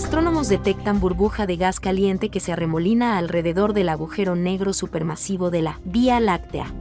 astrónomos detectan burbuja de gas caliente que se arremolina alrededor del agujero negro supermasivo de la Vía Láctea.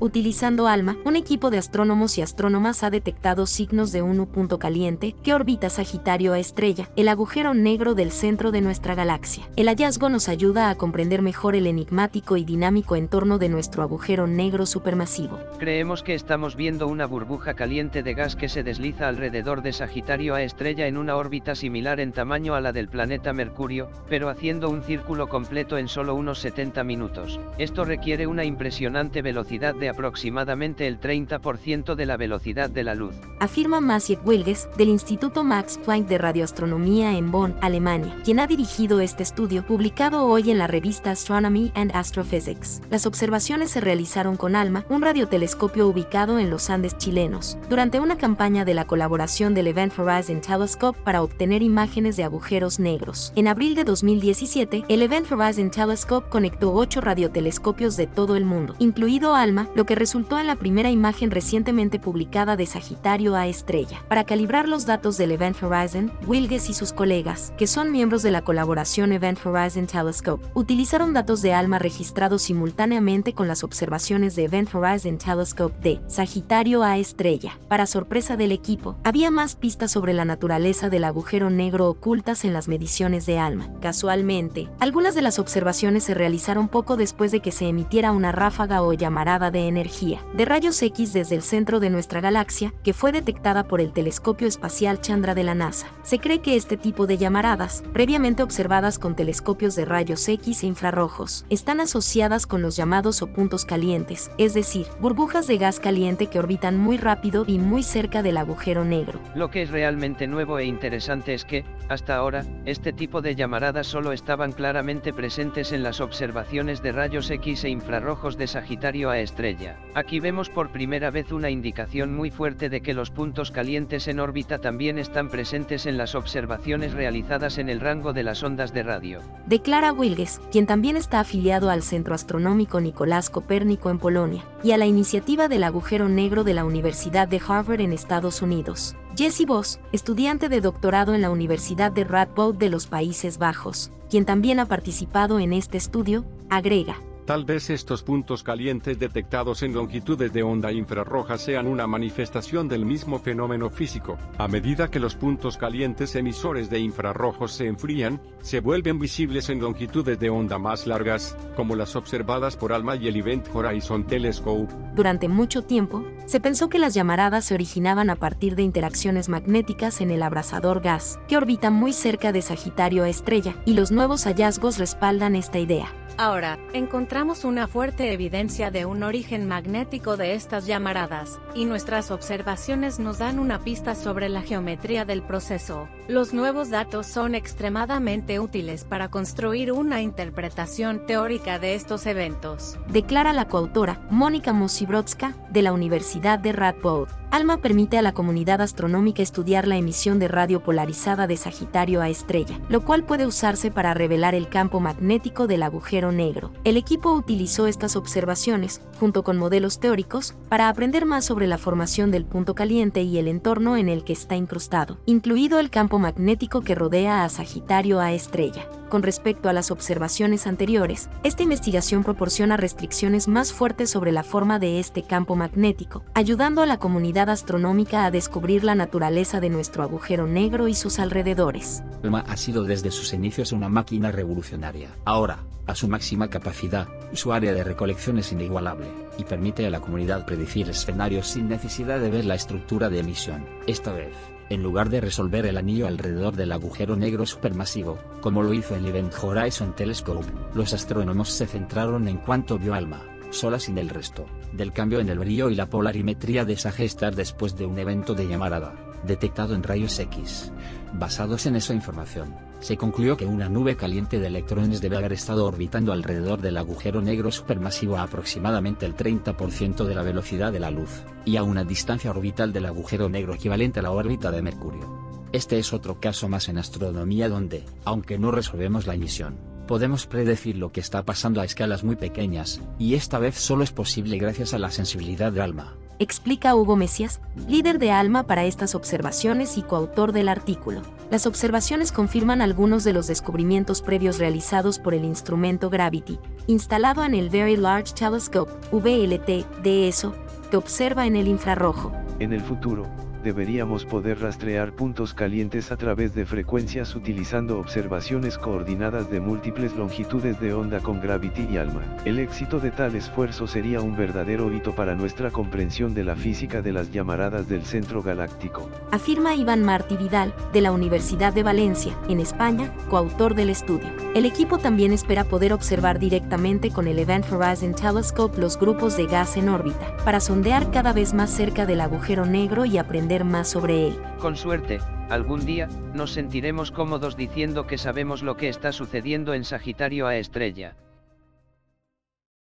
Utilizando ALMA, un equipo de astrónomos y astrónomas ha detectado signos de un punto caliente que orbita Sagitario a estrella, el agujero negro del centro de nuestra galaxia. El hallazgo nos ayuda a comprender mejor el enigmático y dinámico entorno de nuestro agujero negro supermasivo. Creemos que estamos viendo una burbuja caliente de gas que se desliza alrededor de Sagitario a estrella en una órbita similar en tamaño a la del planeta Mercurio, pero haciendo un círculo completo en solo unos 70 minutos. Esto requiere una impresionante velocidad de aproximadamente el 30% de la velocidad de la luz. Afirma Maciek Wilges, del Instituto Max Planck de Radioastronomía en Bonn, Alemania, quien ha dirigido este estudio publicado hoy en la revista Astronomy and Astrophysics. Las observaciones se realizaron con ALMA, un radiotelescopio ubicado en los Andes chilenos, durante una campaña de la colaboración del Event Horizon Telescope para obtener imágenes de agujeros negros. En abril de 2017, el Event Horizon Telescope conectó ocho radiotelescopios de todo el mundo, incluido ALMA, lo que resultó en la primera imagen recientemente publicada de Sagitario a estrella. Para calibrar los datos del Event Horizon, Wilges y sus colegas, que son miembros de la colaboración Event Horizon Telescope, utilizaron datos de ALMA registrados simultáneamente con las observaciones de Event Horizon Telescope de Sagitario a estrella. Para sorpresa del equipo, había más pistas sobre la naturaleza del agujero negro ocultas en las mediciones de ALMA. Casualmente, algunas de las observaciones se realizaron poco después de que se emitiera una ráfaga o llamarada de energía de rayos X desde el centro de nuestra galaxia, que fue detectada por el telescopio espacial Chandra de la NASA. Se cree que este tipo de llamaradas, previamente observadas con telescopios de rayos X e infrarrojos, están asociadas con los llamados o puntos calientes, es decir, burbujas de gas caliente que orbitan muy rápido y muy cerca del agujero negro. Lo que es realmente nuevo e interesante es que, hasta ahora, este tipo de llamaradas solo estaban claramente presentes en las observaciones de rayos X e infrarrojos de Sagitario a estrella Aquí vemos por primera vez una indicación muy fuerte de que los puntos calientes en órbita también están presentes en las observaciones realizadas en el rango de las ondas de radio. Declara Wilges, quien también está afiliado al Centro Astronómico Nicolás Copérnico en Polonia, y a la iniciativa del agujero negro de la Universidad de Harvard en Estados Unidos. Jesse Voss, estudiante de doctorado en la Universidad de Radboud de los Países Bajos, quien también ha participado en este estudio, agrega. Tal vez estos puntos calientes detectados en longitudes de onda infrarroja sean una manifestación del mismo fenómeno físico. A medida que los puntos calientes emisores de infrarrojos se enfrían, se vuelven visibles en longitudes de onda más largas, como las observadas por ALMA y el Event Horizon Telescope. Durante mucho tiempo, se pensó que las llamaradas se originaban a partir de interacciones magnéticas en el abrasador gas, que orbita muy cerca de Sagitario a estrella, y los nuevos hallazgos respaldan esta idea. Ahora, encontramos una fuerte evidencia de un origen magnético de estas llamaradas, y nuestras observaciones nos dan una pista sobre la geometría del proceso. Los nuevos datos son extremadamente útiles para construir una interpretación teórica de estos eventos. Declara la coautora, Mónica Mosibrodska, de la Universidad de Radboud. ALMA permite a la comunidad astronómica estudiar la emisión de radio polarizada de Sagitario a estrella, lo cual puede usarse para revelar el campo magnético del agujero negro. El equipo utilizó estas observaciones, junto con modelos teóricos, para aprender más sobre la formación del punto caliente y el entorno en el que está incrustado, incluido el campo magnético que rodea a Sagitario a estrella. Con respecto a las observaciones anteriores, esta investigación proporciona restricciones más fuertes sobre la forma de este campo magnético, ayudando a la comunidad astronómica a descubrir la naturaleza de nuestro agujero negro y sus alrededores. ALMA ha sido desde sus inicios una máquina revolucionaria. Ahora, a su máxima capacidad, su área de recolección es inigualable, y permite a la comunidad predecir escenarios sin necesidad de ver la estructura de emisión. Esta vez, en lugar de resolver el anillo alrededor del agujero negro supermasivo, como lo hizo el Event Horizon Telescope, los astrónomos se centraron en cuanto vio alma, sola sin el resto, del cambio en el brillo y la polarimetría de esa después de un evento de llamarada, detectado en rayos X. Basados en esa información, se concluyó que una nube caliente de electrones debe haber estado orbitando alrededor del agujero negro supermasivo a aproximadamente el 30% de la velocidad de la luz, y a una distancia orbital del agujero negro equivalente a la órbita de Mercurio. Este es otro caso más en astronomía donde, aunque no resolvemos la emisión, podemos predecir lo que está pasando a escalas muy pequeñas, y esta vez solo es posible gracias a la sensibilidad de ALMA explica Hugo Mesías, líder de ALMA para estas observaciones y coautor del artículo. Las observaciones confirman algunos de los descubrimientos previos realizados por el instrumento Gravity, instalado en el Very Large Telescope, VLT, de ESO, que observa en el infrarrojo. En el futuro, deberíamos poder rastrear puntos calientes a través de frecuencias utilizando observaciones coordinadas de múltiples longitudes de onda con Gravity y ALMA. El éxito de tal esfuerzo sería un verdadero hito para nuestra comprensión de la física de las llamaradas del centro galáctico. Afirma Iván Martí Vidal, de la Universidad de Valencia, en España, coautor del estudio. El equipo también espera poder observar directamente con el Event Horizon Telescope los grupos de gas en órbita, para sondear cada vez más cerca del agujero negro y más sobre él. Con suerte, algún día, nos sentiremos cómodos diciendo que sabemos lo que está sucediendo en Sagitario a Estrella.